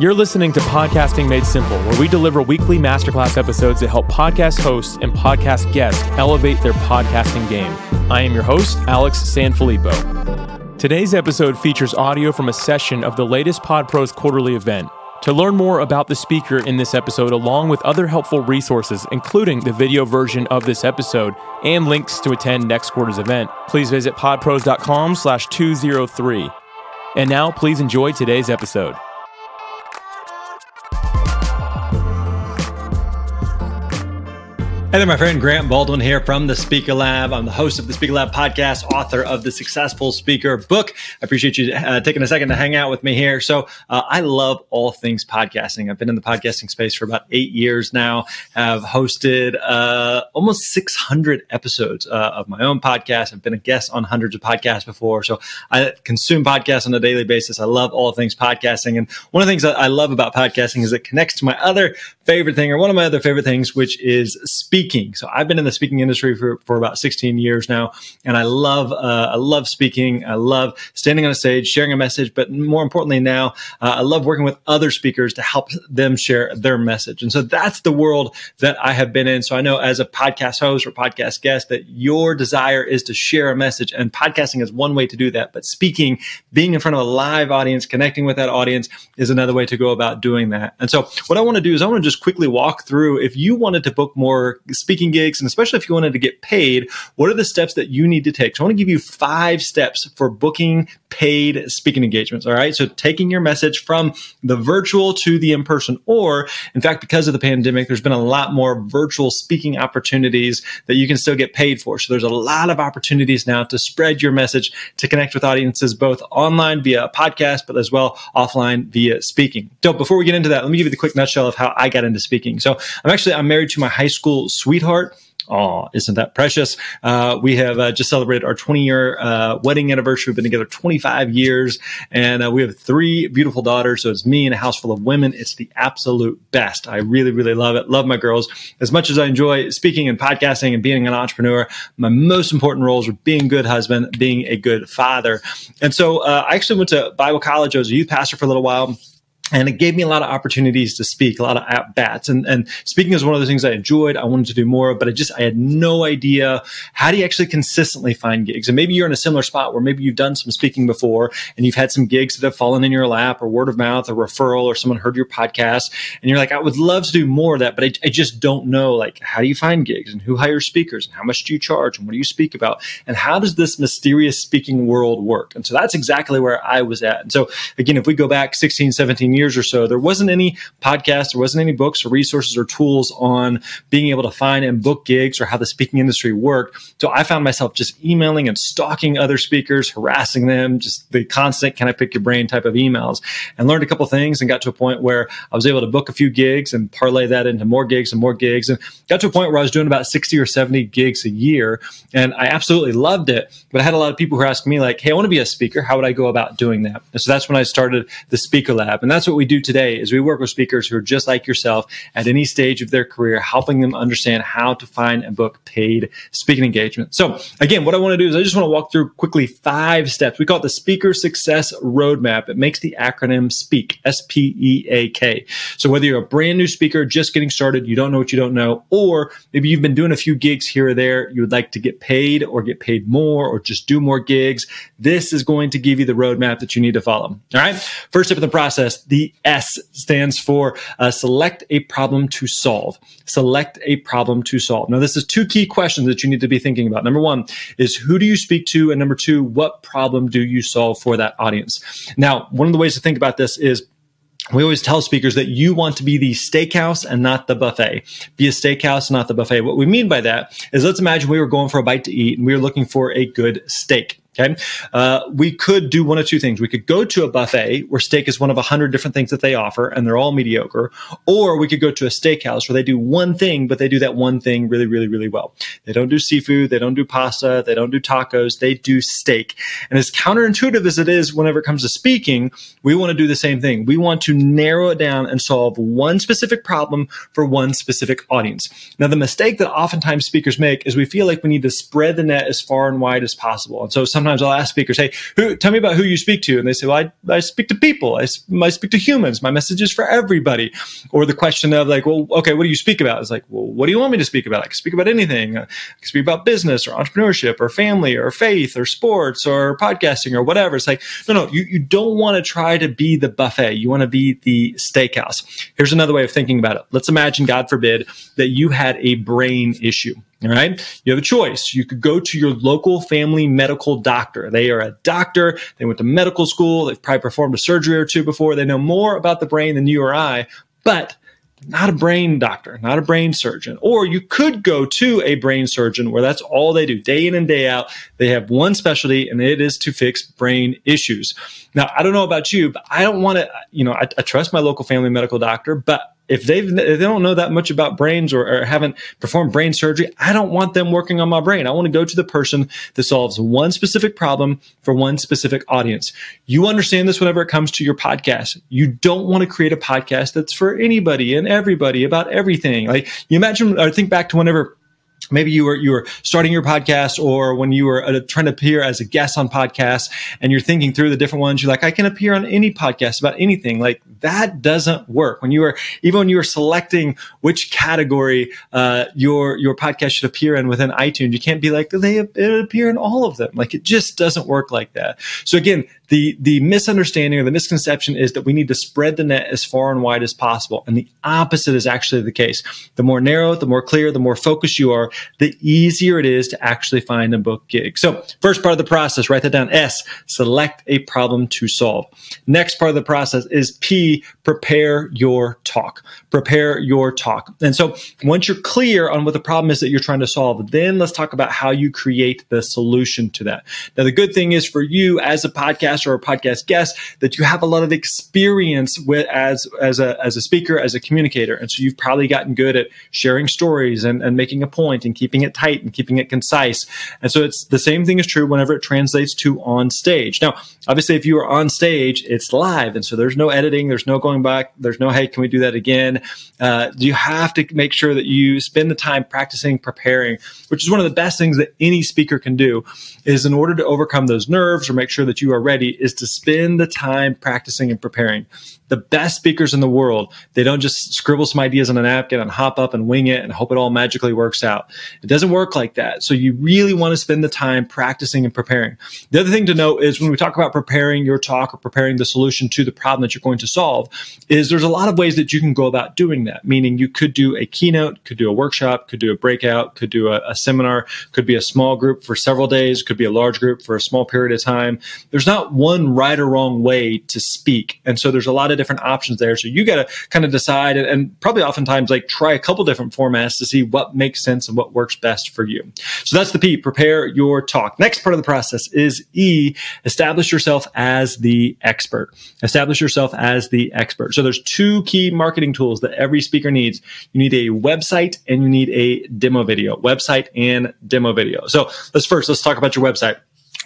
You're listening to Podcasting Made Simple, where we deliver weekly masterclass episodes that help podcast hosts and podcast guests elevate their podcasting game. I am your host, Alex Sanfilippo. Today's episode features audio from a session of the latest PodPros quarterly event. To learn more about the speaker in this episode, along with other helpful resources, including the video version of this episode and links to attend next quarter's event, please visit podpros.com slash 203. And now, please enjoy today's episode. Hey there, my friend Grant Baldwin here from the Speaker Lab. I'm the host of the Speaker Lab podcast, author of the Successful Speaker book. I appreciate you uh, taking a second to hang out with me here. So, uh, I love all things podcasting. I've been in the podcasting space for about eight years now. Have hosted uh, almost 600 episodes uh, of my own podcast. I've been a guest on hundreds of podcasts before. So, I consume podcasts on a daily basis. I love all things podcasting, and one of the things that I love about podcasting is it connects to my other favorite thing, or one of my other favorite things, which is speaking speaking. So I've been in the speaking industry for, for about 16 years now, and I love uh, I love speaking. I love standing on a stage, sharing a message, but more importantly now, uh, I love working with other speakers to help them share their message. And so that's the world that I have been in. So I know as a podcast host or podcast guest that your desire is to share a message, and podcasting is one way to do that. But speaking, being in front of a live audience, connecting with that audience is another way to go about doing that. And so what I want to do is I want to just quickly walk through if you wanted to book more speaking gigs, and especially if you wanted to get paid, what are the steps that you need to take? So I want to give you five steps for booking paid speaking engagements. All right. So taking your message from the virtual to the in person, or in fact, because of the pandemic, there's been a lot more virtual speaking opportunities that you can still get paid for. So there's a lot of opportunities now to spread your message, to connect with audiences, both online via podcast, but as well offline via speaking. So before we get into that, let me give you the quick nutshell of how I got into speaking. So I'm actually, I'm married to my high school sweetheart. Oh, isn't that precious? Uh, we have uh, just celebrated our 20 year uh, wedding anniversary. We've been together 25 years and uh, we have three beautiful daughters. So it's me and a house full of women. It's the absolute best. I really, really love it. Love my girls. As much as I enjoy speaking and podcasting and being an entrepreneur, my most important roles are being a good husband, being a good father. And so uh, I actually went to Bible college. I was a youth pastor for a little while and it gave me a lot of opportunities to speak, a lot of at bats. And, and speaking is one of the things I enjoyed. I wanted to do more, but I just, I had no idea how do you actually consistently find gigs? And maybe you're in a similar spot where maybe you've done some speaking before and you've had some gigs that have fallen in your lap or word of mouth or referral or someone heard your podcast. And you're like, I would love to do more of that, but I, I just don't know, like, how do you find gigs and who hires speakers and how much do you charge and what do you speak about? And how does this mysterious speaking world work? And so that's exactly where I was at. And so again, if we go back 16, 17 years, or so, there wasn't any podcasts, there wasn't any books or resources or tools on being able to find and book gigs or how the speaking industry worked. So I found myself just emailing and stalking other speakers, harassing them, just the constant kind of pick your brain type of emails, and learned a couple things and got to a point where I was able to book a few gigs and parlay that into more gigs and more gigs, and got to a point where I was doing about 60 or 70 gigs a year. And I absolutely loved it. But I had a lot of people who asking me, like, hey, I want to be a speaker. How would I go about doing that? And so that's when I started the Speaker Lab. And that's what we do today is we work with speakers who are just like yourself at any stage of their career, helping them understand how to find and book paid speaking engagement. So again, what I want to do is I just want to walk through quickly five steps. We call it the Speaker Success Roadmap. It makes the acronym SPEAK, S-P-E-A-K. So whether you're a brand new speaker, just getting started, you don't know what you don't know, or maybe you've been doing a few gigs here or there, you would like to get paid or get paid more or just do more gigs, this is going to give you the roadmap that you need to follow. All right. First step in the process, the the S stands for uh, select a problem to solve. Select a problem to solve. Now, this is two key questions that you need to be thinking about. Number one is who do you speak to? And number two, what problem do you solve for that audience? Now, one of the ways to think about this is we always tell speakers that you want to be the steakhouse and not the buffet. Be a steakhouse, not the buffet. What we mean by that is let's imagine we were going for a bite to eat and we were looking for a good steak. Okay. Uh, we could do one of two things. We could go to a buffet where steak is one of a hundred different things that they offer and they're all mediocre. Or we could go to a steakhouse where they do one thing, but they do that one thing really, really, really well. They don't do seafood. They don't do pasta. They don't do tacos. They do steak. And as counterintuitive as it is whenever it comes to speaking, we want to do the same thing. We want to narrow it down and solve one specific problem for one specific audience. Now, the mistake that oftentimes speakers make is we feel like we need to spread the net as far and wide as possible. And so sometimes sometimes I'll ask speakers, "Hey, who, tell me about who you speak to," and they say, "Well, I, I speak to people. I, I speak to humans. My message is for everybody." Or the question of like, "Well, okay, what do you speak about?" It's like, "Well, what do you want me to speak about? I can speak about anything. I can speak about business or entrepreneurship or family or faith or sports or podcasting or whatever." It's like, no, no, you you don't want to try to be the buffet. You want to be the steakhouse. Here's another way of thinking about it. Let's imagine, God forbid, that you had a brain issue. All right. You have a choice. You could go to your local family medical doctor. They are a doctor. They went to medical school. They've probably performed a surgery or two before. They know more about the brain than you or I, but not a brain doctor, not a brain surgeon. Or you could go to a brain surgeon where that's all they do day in and day out. They have one specialty and it is to fix brain issues. Now, I don't know about you, but I don't want to, you know, I, I trust my local family medical doctor, but if they've if they don't know that much about brains or, or, haven't performed brain surgery, I don't want them working on my brain. I want to go to the person that solves one specific problem for one specific audience. You understand this whenever it comes to your podcast. You don't want to create a podcast that's for anybody and everybody about everything. Like you imagine or think back to whenever maybe you were you were starting your podcast or when you were uh, trying to appear as a guest on podcasts and you're thinking through the different ones you're like i can appear on any podcast about anything. Like that doesn't work. When you were even when you were selecting which category uh, your your podcast should appear in within itunes you can't be like they appear in all of them. Like it just doesn't work like that. So again the the misunderstanding or the misconception is that we need to spread the net as far and wide as possible. And the opposite is actually the case. The more narrow the more clear the more focused you are the easier it is to actually find a book gig. So first part of the process write that down. S select a problem to solve. Next part of the process is p prepare your talk. Prepare your talk. And so once you're clear on what the problem is that you're trying to solve then let's talk about how you create the solution to that. Now the good thing is for you as a podcast or a podcast guest that you have a lot of experience with as as a as a speaker, as a communicator, and so you've probably gotten good at sharing stories and, and making a point and keeping it tight and keeping it concise. And so it's the same thing is true whenever it translates to on stage. Now, obviously, if you are on stage, it's live, and so there's no editing, there's no going back, there's no hey, can we do that again? Uh, you have to make sure that you spend the time practicing, preparing, which is one of the best things that any speaker can do. Is in order to overcome those nerves or make sure that you are ready is to spend the time practicing and preparing. The best speakers in the world, they don't just scribble some ideas on a napkin and hop up and wing it and hope it all magically works out. It doesn't work like that. So you really want to spend the time practicing and preparing. The other thing to note is when we talk about preparing your talk or preparing the solution to the problem that you're going to solve, is there's a lot of ways that you can go about doing that. Meaning you could do a keynote, could do a workshop, could do a breakout, could do a, a seminar, could be a small group for several days, could be a large group for a small period of time. There's not one right or wrong way to speak. And so there's a lot of different options there. So you got to kind of decide and, and, probably oftentimes like try a couple different formats to see what makes sense and what works best for you. So that's the P, prepare your talk. Next part of the process is E, establish yourself as the expert. Establish yourself as the expert. So there's two key marketing tools that every speaker needs. You need a website and you need a demo video, website and demo video. So let's first, let's talk about your website.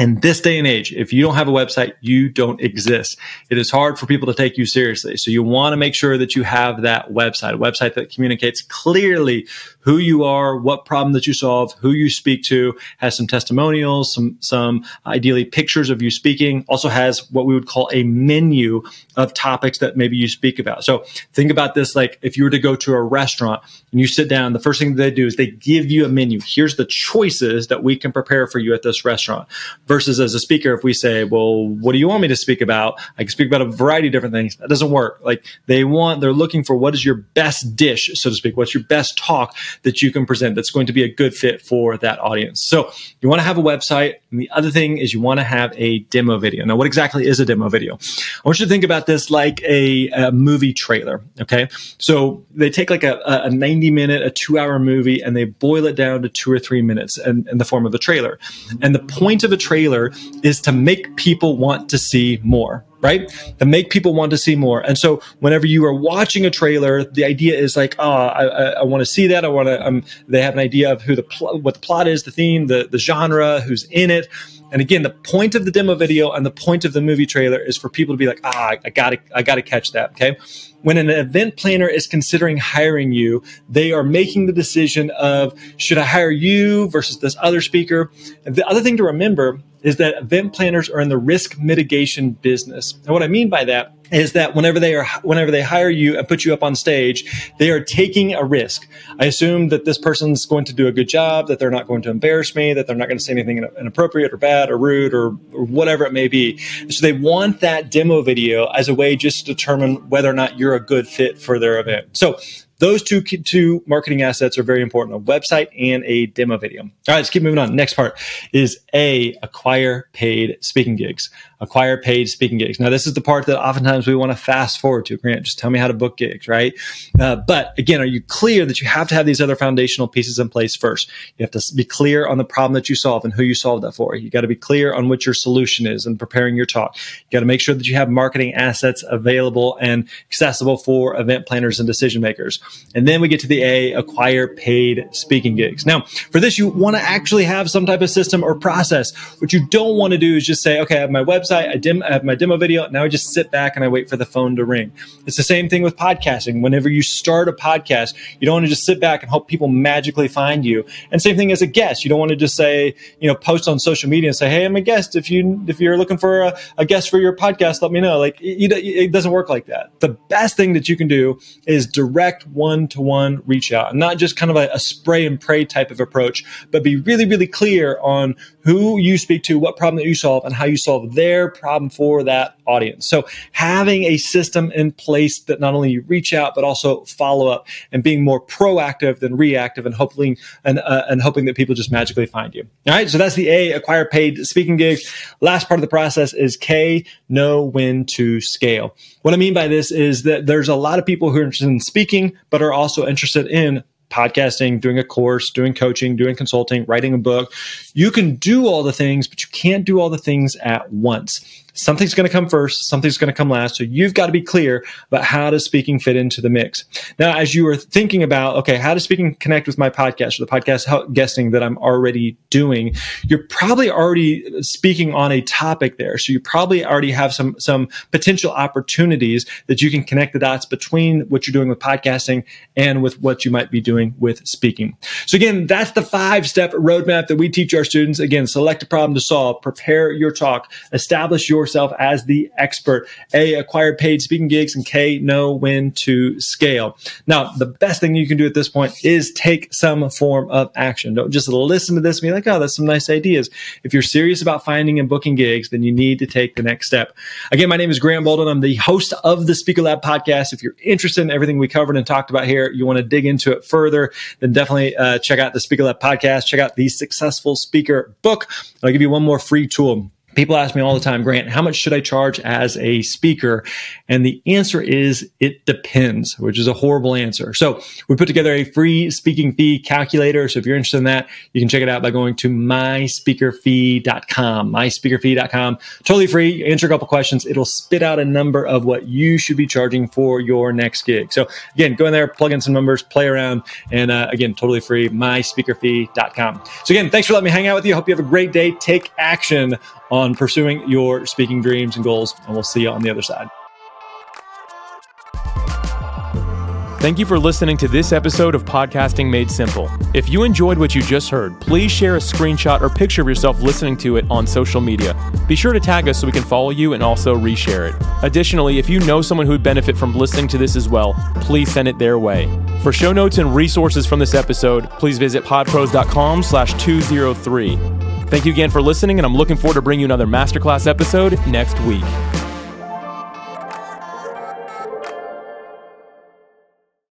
In this day and age, if you don't have a website, you don't exist. It is hard for people to take you seriously. So you want to make sure that you have that website, a website that communicates clearly who you are, what problem that you solve, who you speak to, has some testimonials, some, some uh, ideally pictures of you speaking, also has what we would call a menu of topics that maybe you speak about. So think about this like if you were to go to a restaurant and you sit down, the first thing they do is they give you a menu. Here's the choices that we can prepare for you at this restaurant. Versus as a speaker, if we say, well, what do you want me to speak about? I can speak about a variety of different things. That doesn't work. Like they want, they're looking for what is your best dish, so to speak. What's your best talk that you can present that's going to be a good fit for that audience. So you want to have a website. And the other thing is you want to have a demo video. Now, what exactly is a demo video? I want you to think about this like a, a movie trailer. Okay. So they take like a, a 90 minute, a two hour movie and they boil it down to two or three minutes in, in the form of a trailer. And the point of a trailer is to make people want to see more right? That make people want to see more. And so whenever you are watching a trailer, the idea is like, oh, I, I, I want to see that. I want to, um, they have an idea of who the, pl- what the plot is, the theme, the, the genre, who's in it. And again, the point of the demo video and the point of the movie trailer is for people to be like, ah, I gotta, I gotta catch that. Okay. When an event planner is considering hiring you, they are making the decision of should I hire you versus this other speaker? And the other thing to remember is that event planners are in the risk mitigation business. And what I mean by that is that whenever they are whenever they hire you and put you up on stage, they are taking a risk. I assume that this person's going to do a good job, that they're not going to embarrass me, that they're not going to say anything inappropriate or bad or rude or, or whatever it may be. So they want that demo video as a way just to determine whether or not you're a good fit for their event. So those two two marketing assets are very important: a website and a demo video. All right, let's keep moving on. Next part is a acquire paid speaking gigs acquire paid speaking gigs. Now, this is the part that oftentimes we want to fast forward to. Grant, just tell me how to book gigs, right? Uh, but again, are you clear that you have to have these other foundational pieces in place first? You have to be clear on the problem that you solve and who you solve that for. You got to be clear on what your solution is and preparing your talk. You got to make sure that you have marketing assets available and accessible for event planners and decision makers. And then we get to the A, acquire paid speaking gigs. Now, for this, you want to actually have some type of system or process. What you don't want to do is just say, okay, I have my website website, I, dim, I have my demo video. Now I just sit back and I wait for the phone to ring. It's the same thing with podcasting. Whenever you start a podcast, you don't want to just sit back and hope people magically find you. And same thing as a guest. You don't want to just say, you know, post on social media and say, "Hey, I'm a guest. If you if you're looking for a, a guest for your podcast, let me know." Like it, it doesn't work like that. The best thing that you can do is direct one to one reach out, and not just kind of a, a spray and pray type of approach, but be really really clear on who you speak to, what problem that you solve, and how you solve their problem for that audience. So having a system in place that not only you reach out, but also follow up and being more proactive than reactive and hoping, and, uh, and hoping that people just magically find you. All right. So that's the A, acquire paid speaking gigs. Last part of the process is K, know when to scale. What I mean by this is that there's a lot of people who are interested in speaking, but are also interested in podcasting, doing a course, doing coaching, doing consulting, writing a book. You can do all the things, but you can't do all the things at once something's going to come first, something's going to come last. So you've got to be clear about how does speaking fit into the mix. Now, as you are thinking about, okay, how does speaking connect with my podcast or the podcast guesting that I'm already doing? You're probably already speaking on a topic there. So you probably already have some, some potential opportunities that you can connect the dots between what you're doing with podcasting and with what you might be doing with speaking. So again, that's the five step roadmap that we teach our students. Again, select a problem to solve, prepare your talk, establish your yourself as the expert. A, acquire paid speaking gigs, and K, know when to scale. Now, the best thing you can do at this point is take some form of action. Don't just listen to this and be like, oh, that's some nice ideas. If you're serious about finding and booking gigs, then you need to take the next step. Again, my name is Grant Baldwin. I'm the host of the Speaker Lab podcast. If you're interested in everything we covered and talked about here, you want to dig into it further, then definitely uh, check out the Speaker Lab podcast. Check out the Successful Speaker book. I'll give you one more free tool People ask me all the time, Grant, how much should I charge as a speaker? And the answer is it depends, which is a horrible answer. So we put together a free speaking fee calculator. So if you're interested in that, you can check it out by going to myspeakerfee.com, myspeakerfee.com. Totally free. Answer a couple questions. It'll spit out a number of what you should be charging for your next gig. So again, go in there, plug in some numbers, play around. And uh, again, totally free, myspeakerfee.com. So again, thanks for letting me hang out with you. Hope you have a great day. Take action on pursuing your speaking dreams and goals. And we'll see you on the other side. Thank you for listening to this episode of Podcasting Made Simple. If you enjoyed what you just heard, please share a screenshot or picture of yourself listening to it on social media. Be sure to tag us so we can follow you and also reshare it. Additionally, if you know someone who would benefit from listening to this as well, please send it their way. For show notes and resources from this episode, please visit podpros.com slash 203. Thank you again for listening, and I'm looking forward to bringing you another masterclass episode next week.